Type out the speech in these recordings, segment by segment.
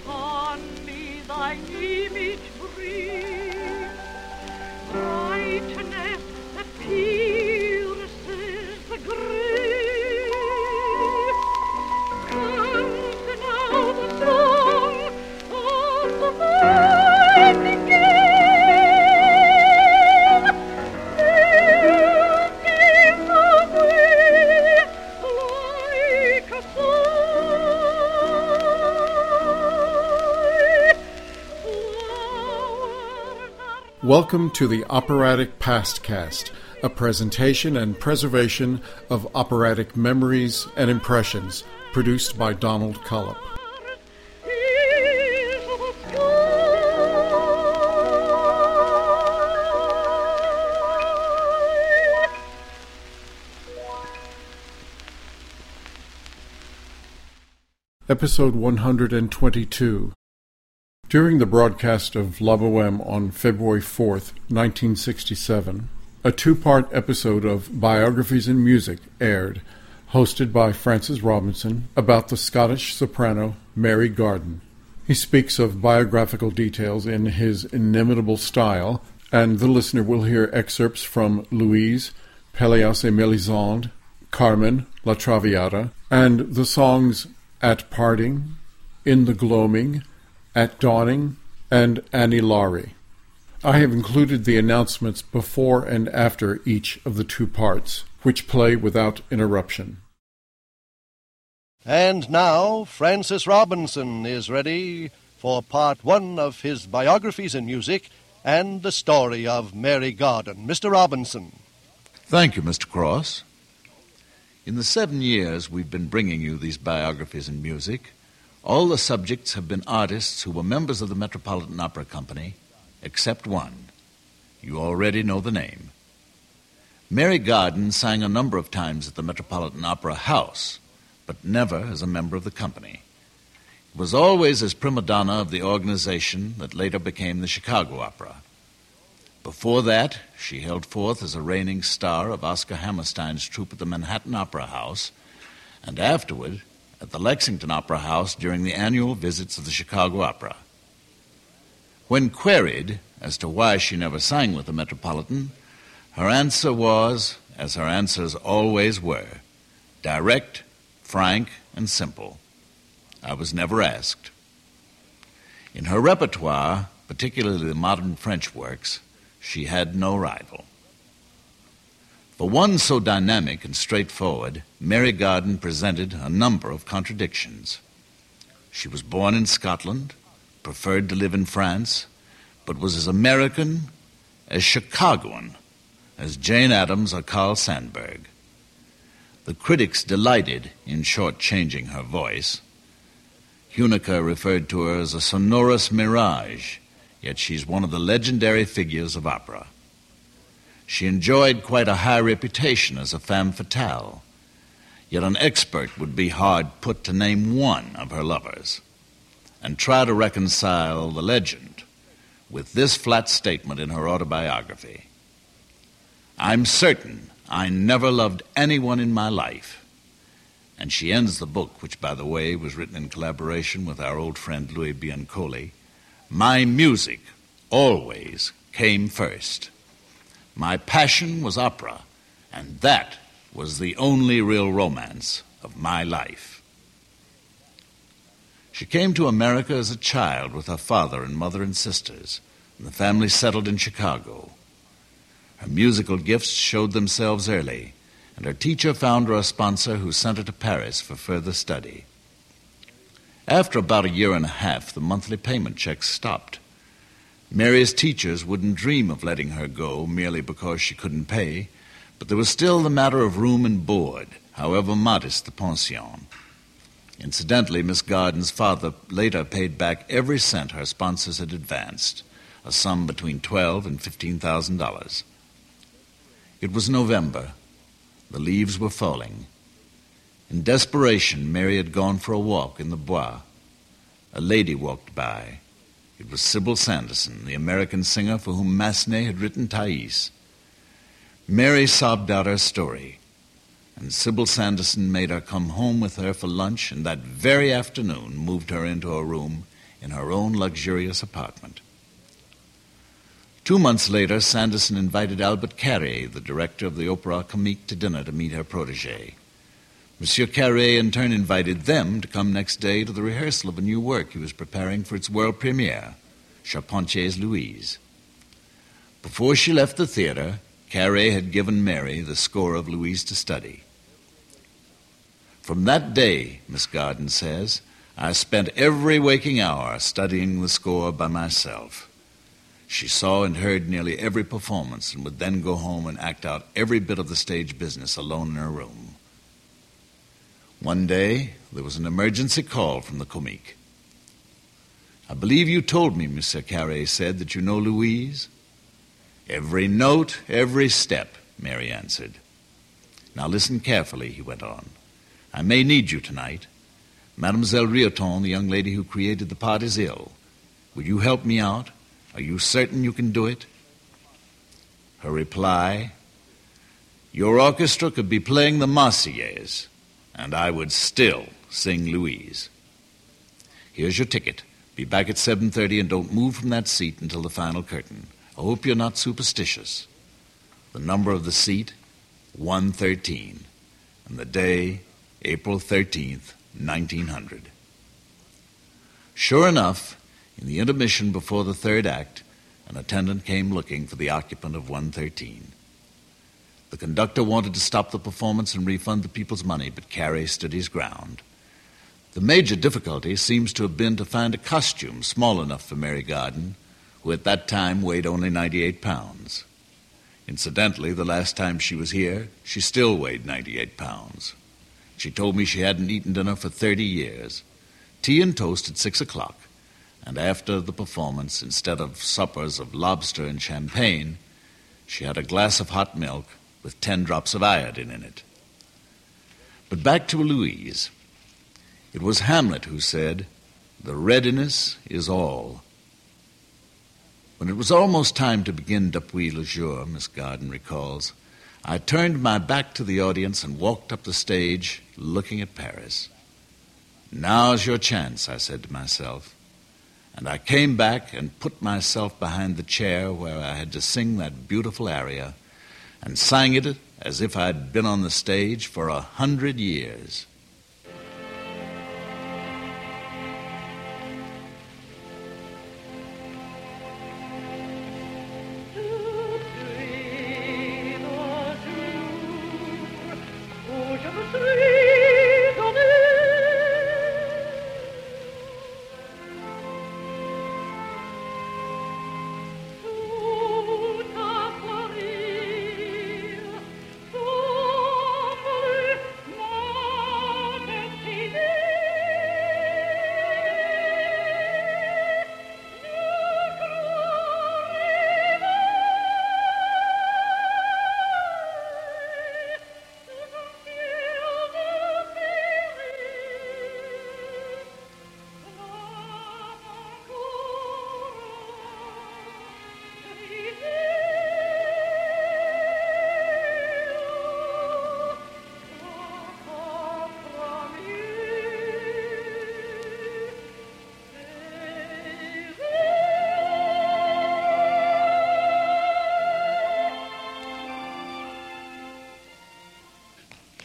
upon me thy image breathe. Welcome to the Operatic Pastcast, a presentation and preservation of operatic memories and impressions produced by Donald sky. Episode 122. During the broadcast of La Boheme on February 4th, 1967, a two part episode of Biographies in Music aired, hosted by Francis Robinson, about the Scottish soprano Mary Garden. He speaks of biographical details in his inimitable style, and the listener will hear excerpts from Louise, Pelléas et Mélisande, Carmen, La Traviata, and the songs At Parting, In the Gloaming, At Dawning, and Annie Laurie. I have included the announcements before and after each of the two parts, which play without interruption. And now, Francis Robinson is ready for part one of his biographies in music and the story of Mary Garden. Mr. Robinson. Thank you, Mr. Cross. In the seven years we've been bringing you these biographies in music, all the subjects have been artists who were members of the Metropolitan Opera Company, except one. You already know the name. Mary Garden sang a number of times at the Metropolitan Opera House, but never as a member of the company. It was always as prima donna of the organization that later became the Chicago Opera. Before that, she held forth as a reigning star of Oscar Hammerstein's troupe at the Manhattan Opera House, and afterward at the Lexington Opera House during the annual visits of the Chicago Opera. When queried as to why she never sang with the Metropolitan, her answer was, as her answers always were, direct, frank, and simple. I was never asked. In her repertoire, particularly the modern French works, she had no rival. For one so dynamic and straightforward, Mary Garden presented a number of contradictions. She was born in Scotland, preferred to live in France, but was as American, as Chicagoan, as Jane Addams or Carl Sandburg. The critics delighted in short-changing her voice. Huneker referred to her as a sonorous mirage, yet she's one of the legendary figures of opera. She enjoyed quite a high reputation as a femme fatale, yet an expert would be hard put to name one of her lovers and try to reconcile the legend with this flat statement in her autobiography. I'm certain I never loved anyone in my life. And she ends the book, which, by the way, was written in collaboration with our old friend Louis Biancolli. My music always came first. My passion was opera, and that was the only real romance of my life. She came to America as a child with her father and mother and sisters, and the family settled in Chicago. Her musical gifts showed themselves early, and her teacher found her a sponsor who sent her to Paris for further study. After about a year and a half, the monthly payment checks stopped. Mary's teachers wouldn't dream of letting her go merely because she couldn't pay, but there was still the matter of room and board, however modest the pension. Incidentally, Miss Garden's father later paid back every cent her sponsors had advanced, a sum between twelve and fifteen thousand dollars. It was November. The leaves were falling. In desperation, Mary had gone for a walk in the bois. A lady walked by. It was Sybil Sanderson, the American singer for whom Massenet had written Thais. Mary sobbed out her story, and Sybil Sanderson made her come home with her for lunch, and that very afternoon moved her into a room in her own luxurious apartment. Two months later, Sanderson invited Albert Carré, the director of the Opera Comique, to dinner to meet her protege. Monsieur Carré in turn invited them to come next day to the rehearsal of a new work he was preparing for its world premiere, Charpentier's Louise. Before she left the theater, Carré had given Mary the score of Louise to study. From that day, Miss Garden says, I spent every waking hour studying the score by myself. She saw and heard nearly every performance and would then go home and act out every bit of the stage business alone in her room. One day, there was an emergency call from the comique. I believe you told me, Monsieur Carré said, that you know Louise. Every note, every step, Mary answered. Now listen carefully, he went on. I may need you tonight. Mademoiselle Rioton, the young lady who created the part, is ill. Will you help me out? Are you certain you can do it? Her reply Your orchestra could be playing the Marseillaise, and I would still sing Louise. Here's your ticket. Be back at 7:30 and don't move from that seat until the final curtain. I hope you're not superstitious. The number of the seat 113 and the day April 13th, 1900. Sure enough, in the intermission before the third act, an attendant came looking for the occupant of 113. The conductor wanted to stop the performance and refund the people's money, but Carré stood his ground. The major difficulty seems to have been to find a costume small enough for Mary Garden, who at that time weighed only 98 pounds. Incidentally, the last time she was here, she still weighed 98 pounds. She told me she hadn't eaten dinner for 30 years. Tea and toast at 6 o'clock and after the performance, instead of suppers of lobster and champagne, she had a glass of hot milk with ten drops of iodine in it. But back to Louise. It was Hamlet who said, The readiness is all. When it was almost time to begin Depuis le Jour, Miss Garden recalls, I turned my back to the audience and walked up the stage looking at Paris. Now's your chance, I said to myself. And I came back and put myself behind the chair where I had to sing that beautiful aria and sang it as if I'd been on the stage for a hundred years.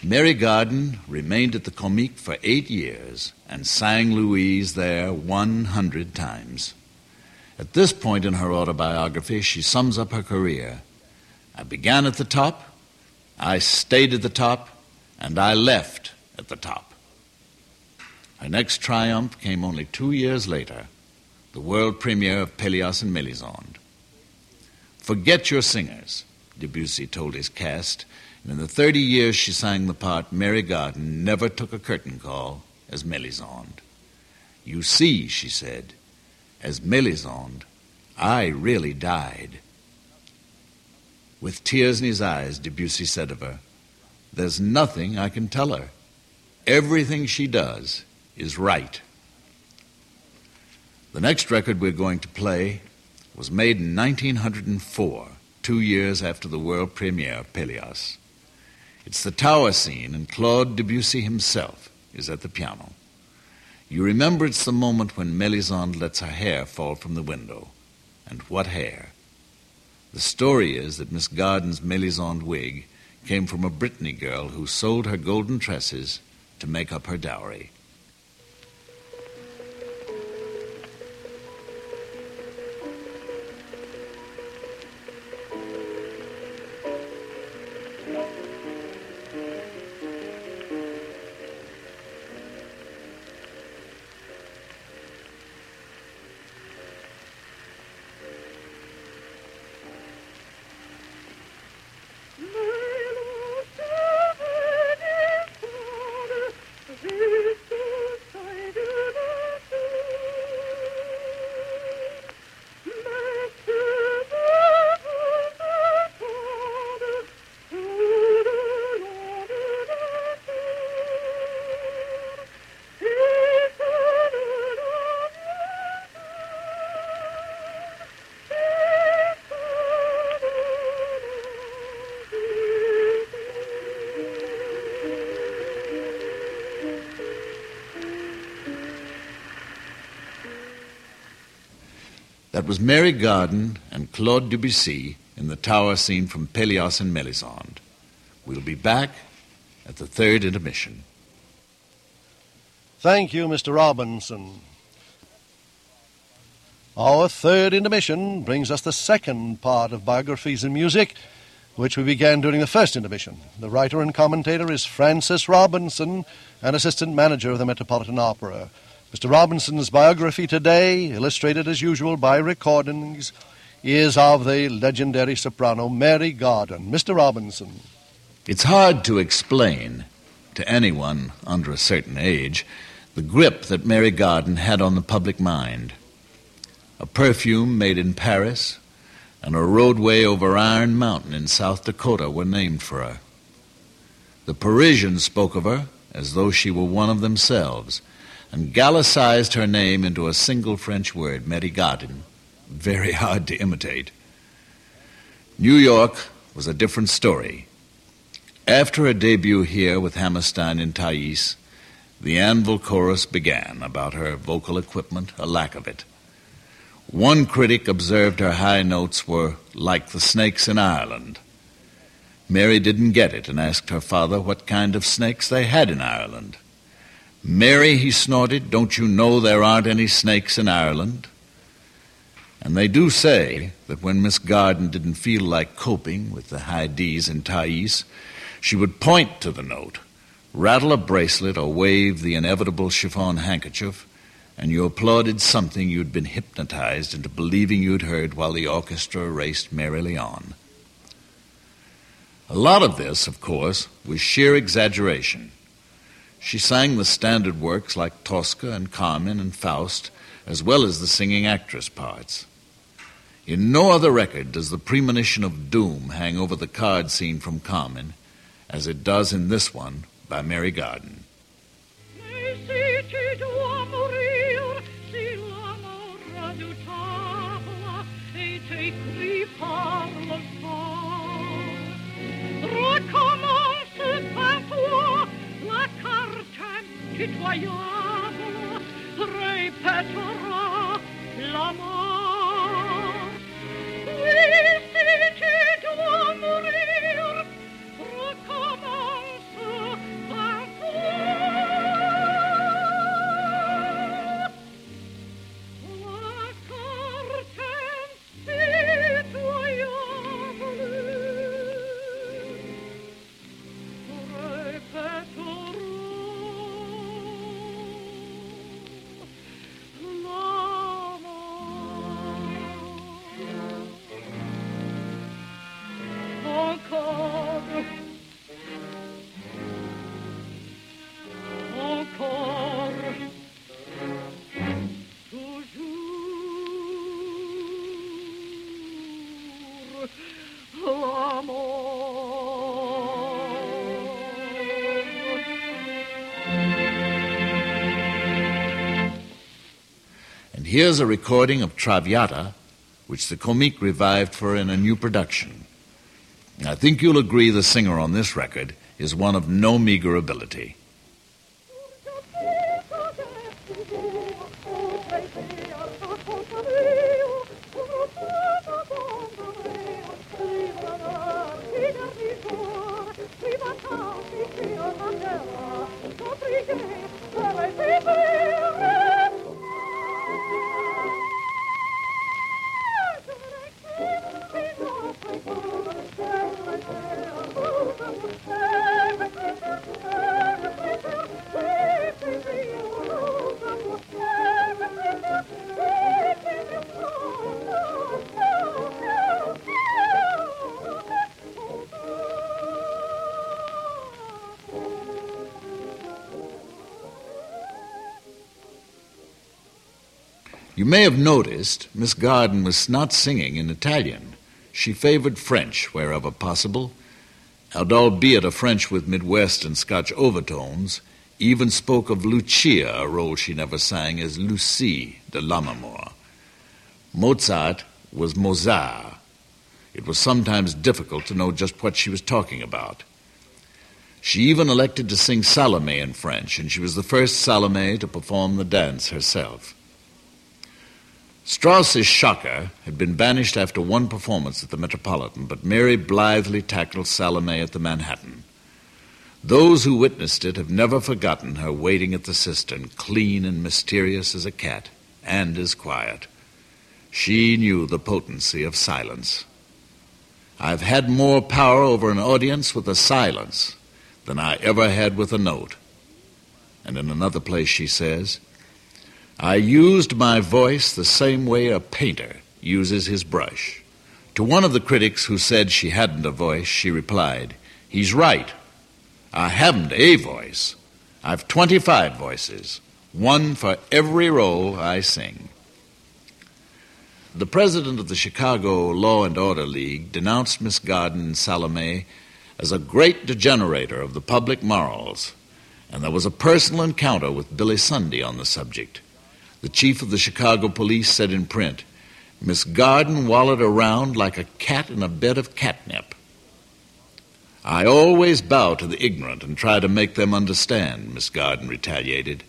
Mary Garden remained at the Comique for eight years and sang Louise there 100 times. At this point in her autobiography, she sums up her career. I began at the top, I stayed at the top, and I left at the top. Her next triumph came only two years later, the world premiere of Pelléas and Mélisande. Forget your singers, Debussy told his cast in the 30 years she sang the part, Mary Garden never took a curtain call as Mélisande. You see, she said, as Mélisande, I really died. With tears in his eyes, Debussy said of her, There's nothing I can tell her. Everything she does is right. The next record we're going to play was made in 1904, two years after the world premiere of Pelléas. It's the tower scene, and Claude Debussy himself is at the piano. You remember it's the moment when Melisande lets her hair fall from the window. And what hair! The story is that Miss Garden's Melisande wig came from a Brittany girl who sold her golden tresses to make up her dowry. That was Mary Garden and Claude Debussy in the tower scene from Pelléas and Melisande. We'll be back at the third intermission. Thank you, Mr. Robinson. Our third intermission brings us the second part of Biographies in Music, which we began during the first intermission. The writer and commentator is Francis Robinson, an assistant manager of the Metropolitan Opera. Mr. Robinson's biography today, illustrated as usual by recordings, is of the legendary soprano Mary Garden. Mr. Robinson. It's hard to explain to anyone under a certain age the grip that Mary Garden had on the public mind. A perfume made in Paris and a roadway over Iron Mountain in South Dakota were named for her. The Parisians spoke of her as though she were one of themselves and gallicized her name into a single French word, Mary Garden, very hard to imitate. New York was a different story. After her debut here with Hammerstein in Thais, the Anvil chorus began about her vocal equipment, a lack of it. One critic observed her high notes were like the snakes in Ireland. Mary didn't get it and asked her father what kind of snakes they had in Ireland. Mary, he snorted, don't you know there aren't any snakes in Ireland? And they do say that when Miss Garden didn't feel like coping with the high D's in Thais, she would point to the note, rattle a bracelet, or wave the inevitable chiffon handkerchief, and you applauded something you'd been hypnotized into believing you'd heard while the orchestra raced merrily on. A lot of this, of course, was sheer exaggeration. She sang the standard works like Tosca and Carmen and Faust, as well as the singing actress parts. In no other record does the premonition of doom hang over the card scene from Carmen as it does in this one by Mary Garden. Citoyable répétera la. Here's a recording of Traviata, which the Comique revived for in a new production. I think you'll agree the singer on this record is one of no meager ability. You may have noticed Miss Garden was not singing in Italian. She favored French wherever possible, and albeit a French with Midwest and Scotch overtones, even spoke of Lucia, a role she never sang, as Lucie de Lammermoor. Mozart was Mozart. It was sometimes difficult to know just what she was talking about. She even elected to sing Salome in French, and she was the first Salome to perform the dance herself. Strauss's Schocker had been banished after one performance at the Metropolitan, but Mary blithely tackled Salome at the Manhattan. Those who witnessed it have never forgotten her waiting at the cistern, clean and mysterious as a cat, and as quiet. She knew the potency of silence. I've had more power over an audience with a silence than I ever had with a note. And in another place she says, I used my voice the same way a painter uses his brush. To one of the critics who said she hadn't a voice, she replied, He's right. I haven't a voice. I've 25 voices, one for every role I sing. The president of the Chicago Law and Order League denounced Miss Garden Salome as a great degenerator of the public morals, and there was a personal encounter with Billy Sunday on the subject. The chief of the Chicago police said in print, Miss Garden wallowed around like a cat in a bed of catnip. I always bow to the ignorant and try to make them understand, Miss Garden retaliated,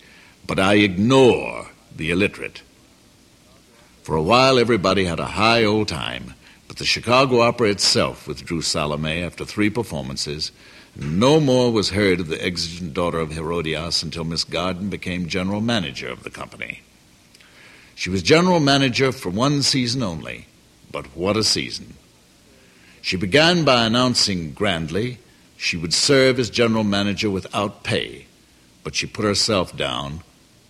but I ignore the illiterate. For a while, everybody had a high old time, but the Chicago Opera itself withdrew Salome after three performances. and No more was heard of the exigent daughter of Herodias until Miss Garden became general manager of the company. She was general manager for one season only, but what a season. She began by announcing grandly she would serve as general manager without pay, but she put herself down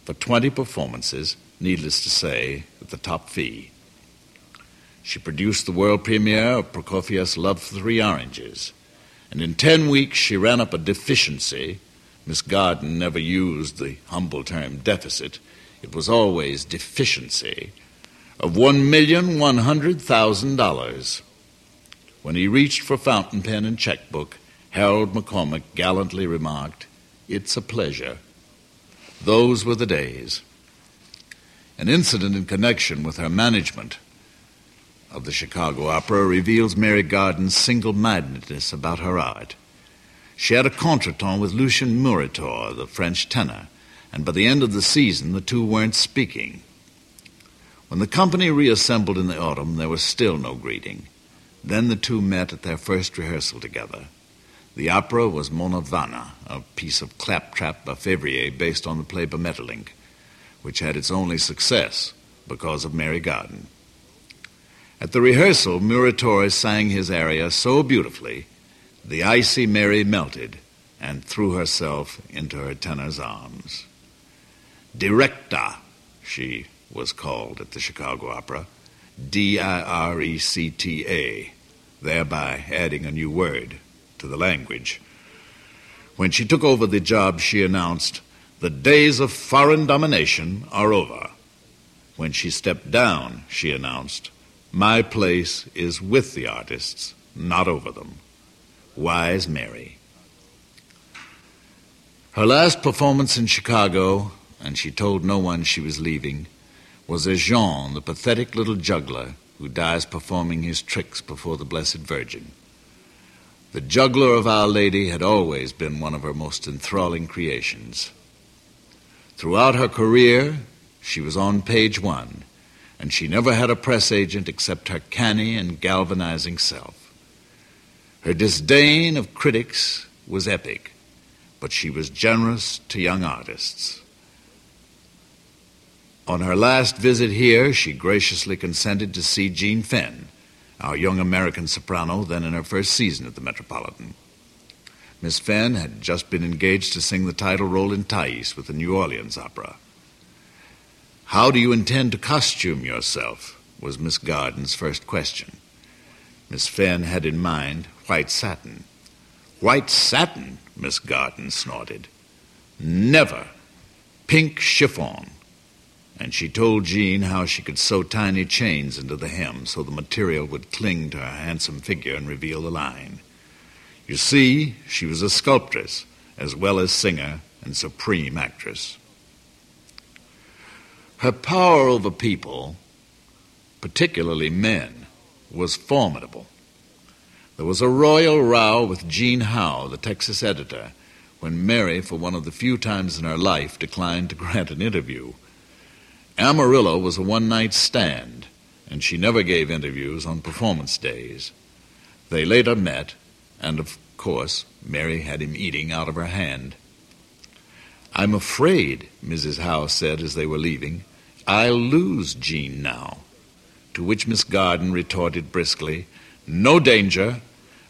for 20 performances, needless to say, at the top fee. She produced the world premiere of Prokofiev's Love for Three Oranges, and in 10 weeks she ran up a deficiency. Miss Garden never used the humble term deficit it was always deficiency, of $1,100,000. When he reached for fountain pen and checkbook, Harold McCormick gallantly remarked, It's a pleasure. Those were the days. An incident in connection with her management of the Chicago Opera reveals Mary Garden's single mindedness about her art. She had a contretemps with Lucien Muratore, the French tenor, and by the end of the season, the two weren't speaking. When the company reassembled in the autumn, there was still no greeting. Then the two met at their first rehearsal together. The opera was Monna Vanna, a piece of claptrap by Février based on the play by Maeterlinck, which had its only success because of Mary Garden. At the rehearsal, Muratore sang his aria so beautifully, the icy Mary melted and threw herself into her tenor's arms. Directa, she was called at the Chicago Opera, D I R E C T A, thereby adding a new word to the language. When she took over the job, she announced, The days of foreign domination are over. When she stepped down, she announced, My place is with the artists, not over them. Wise Mary. Her last performance in Chicago and she told no one she was leaving, was as Jean, the pathetic little juggler who dies performing his tricks before the Blessed Virgin. The juggler of Our Lady had always been one of her most enthralling creations. Throughout her career, she was on page one, and she never had a press agent except her canny and galvanizing self. Her disdain of critics was epic, but she was generous to young artists. On her last visit here, she graciously consented to see Jean Fenn, our young American soprano, then in her first season at the Metropolitan. Miss Fenn had just been engaged to sing the title role in Thais with the New Orleans Opera. How do you intend to costume yourself? was Miss Garden's first question. Miss Fenn had in mind white satin. White satin, Miss Garden snorted. Never. Pink chiffon And she told Jean how she could sew tiny chains into the hem so the material would cling to her handsome figure and reveal the line. You see, she was a sculptress as well as singer and supreme actress. Her power over people, particularly men, was formidable. There was a royal row with Gene Howe, the Texas editor, when Mary, for one of the few times in her life, declined to grant an interview. Amarillo was a one night stand, and she never gave interviews on performance days. They later met, and of course, Mary had him eating out of her hand. I'm afraid, Mrs. Howe said as they were leaving, I'll lose Gene now. To which Miss Garden retorted briskly, No danger.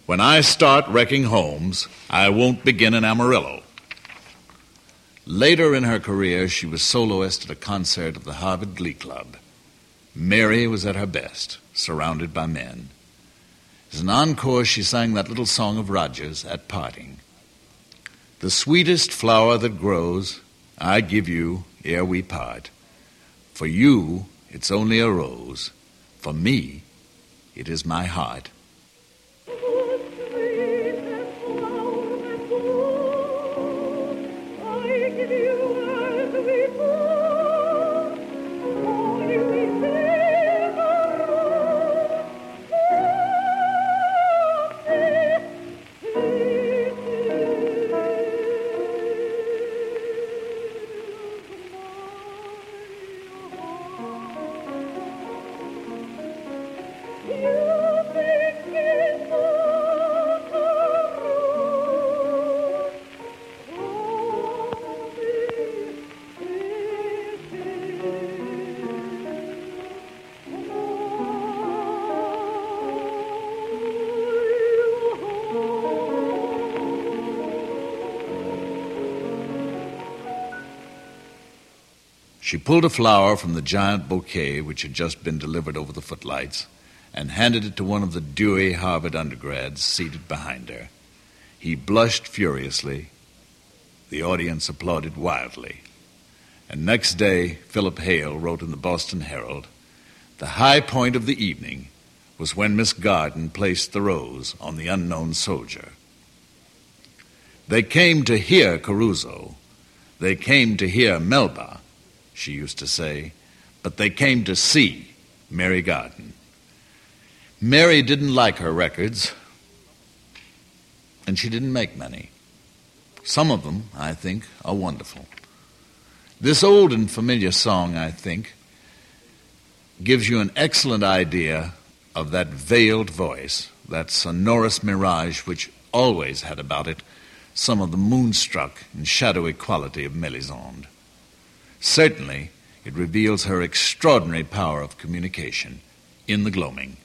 When I start wrecking homes, I won't begin in Amarillo. Later in her career, she was soloist at a concert of the Harvard Glee Club. Mary was at her best, surrounded by men. As an encore, she sang that little song of Rogers at parting. The sweetest flower that grows, I give you ere we part. For you, it's only a rose. For me, it is my heart. She pulled a flower from the giant bouquet which had just been delivered over the footlights and handed it to one of the dewy Harvard undergrads seated behind her. He blushed furiously. The audience applauded wildly. And next day, Philip Hale wrote in the Boston Herald The high point of the evening was when Miss Garden placed the rose on the unknown soldier. They came to hear Caruso. They came to hear Melba she used to say, but they came to see Mary Garden. Mary didn't like her records, and she didn't make many. Some of them, I think, are wonderful. This old and familiar song, I think, gives you an excellent idea of that veiled voice, that sonorous mirage which always had about it some of the moonstruck and shadowy quality of Melisande. Certainly, it reveals her extraordinary power of communication in the gloaming.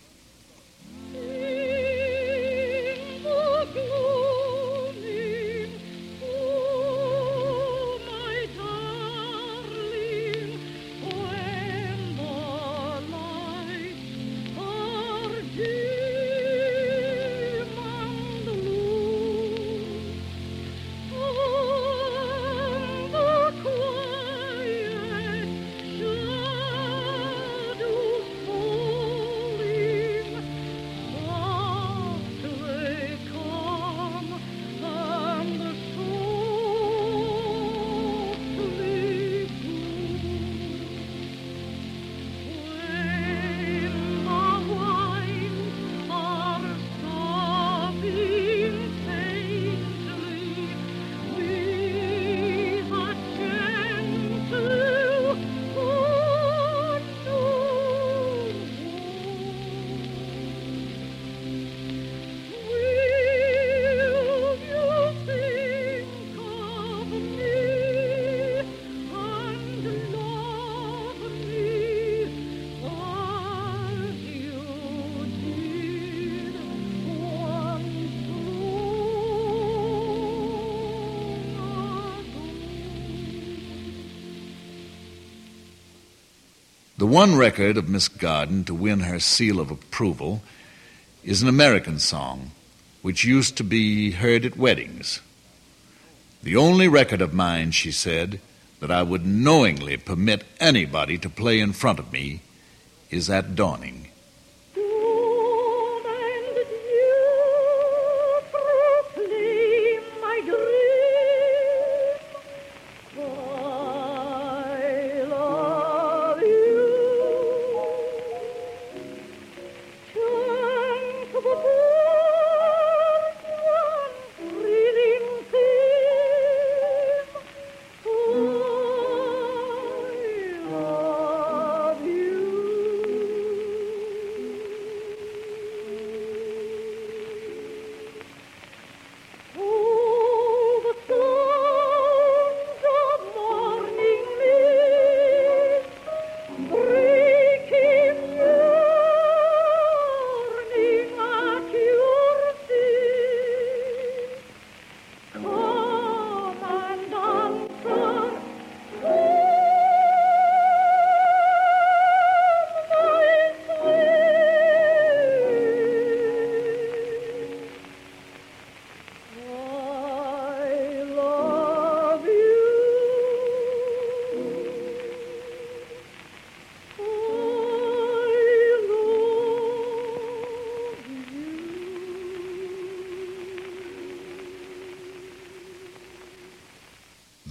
The one record of Miss Garden to win her seal of approval is an American song which used to be heard at weddings. The only record of mine, she said, that I would knowingly permit anybody to play in front of me is at dawning.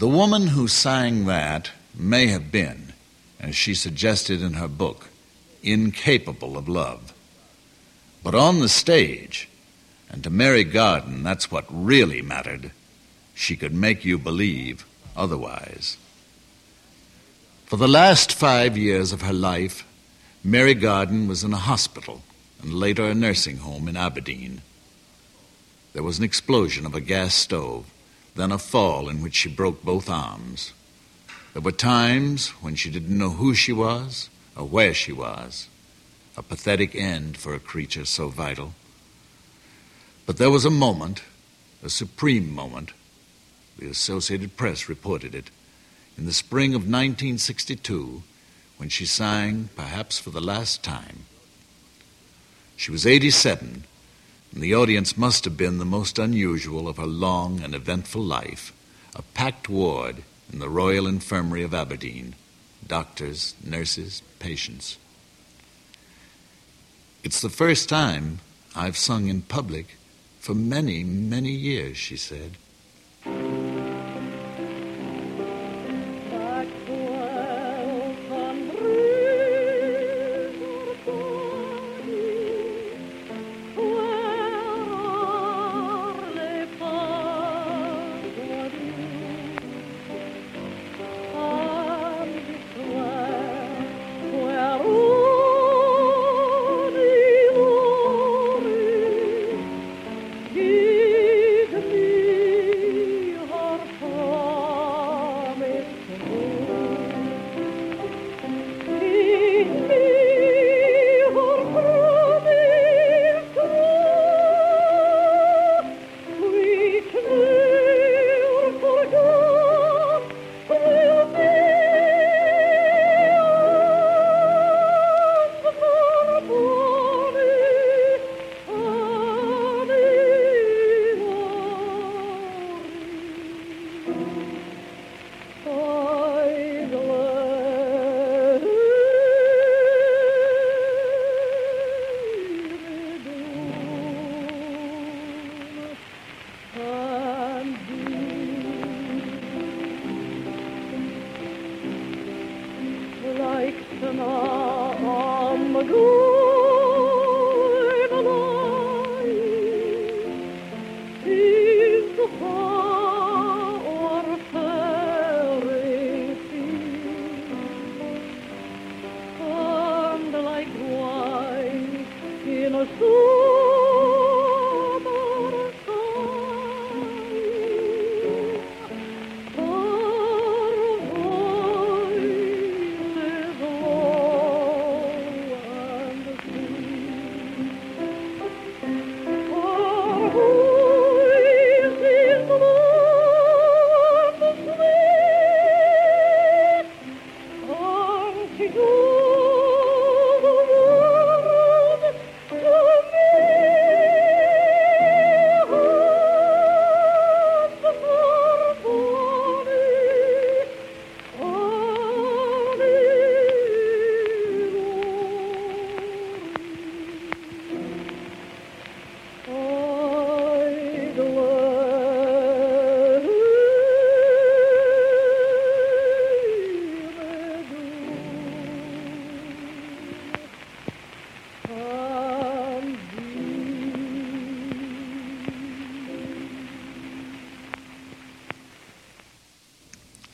The woman who sang that may have been, as she suggested in her book, incapable of love. But on the stage, and to Mary Garden, that's what really mattered, she could make you believe otherwise. For the last five years of her life, Mary Garden was in a hospital and later a nursing home in Aberdeen. There was an explosion of a gas stove, then a fall in which she broke both arms. There were times when she didn't know who she was or where she was. A pathetic end for a creature so vital. But there was a moment, a supreme moment. The Associated Press reported it in the spring of 1962 when she sang, perhaps for the last time. She was 87, and the audience must have been the most unusual of her long and eventful life a packed ward in the Royal Infirmary of Aberdeen doctors, nurses, patients. It's the first time I've sung in public for many, many years, she said.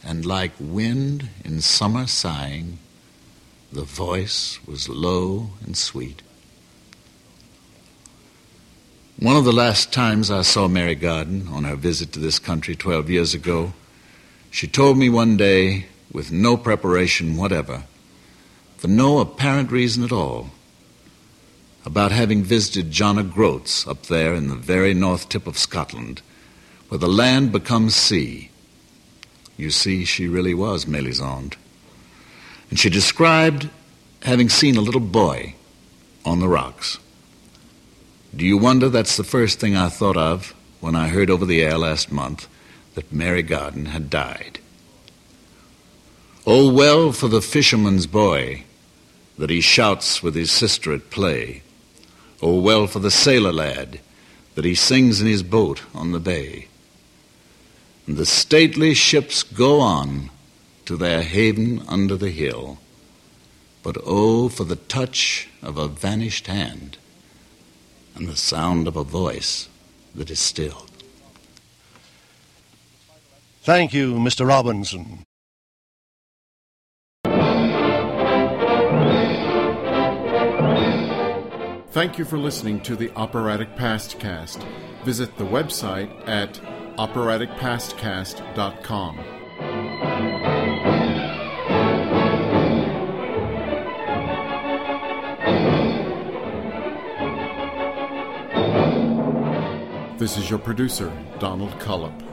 And like wind in summer sighing, the voice was low and sweet. One of the last times I saw Mary Garden on her visit to this country 12 years ago, she told me one day, with no preparation whatever, for no apparent reason at all, about having visited John O'Groats up there in the very north tip of Scotland, where the land becomes sea. You see, she really was Melisande. And she described having seen a little boy on the rocks. Do you wonder that's the first thing I thought of when I heard over the air last month that Mary Garden had died? Oh, well for the fisherman's boy that he shouts with his sister at play. Oh, well for the sailor lad that he sings in his boat on the bay. And the stately ships go on to their haven under the hill. But oh, for the touch of a vanished hand and the sound of a voice that is still. Thank you, Mr. Robinson. Thank you for listening to the Operatic Pastcast. Visit the website at operaticpastcast.com. This is your producer, Donald Cullop.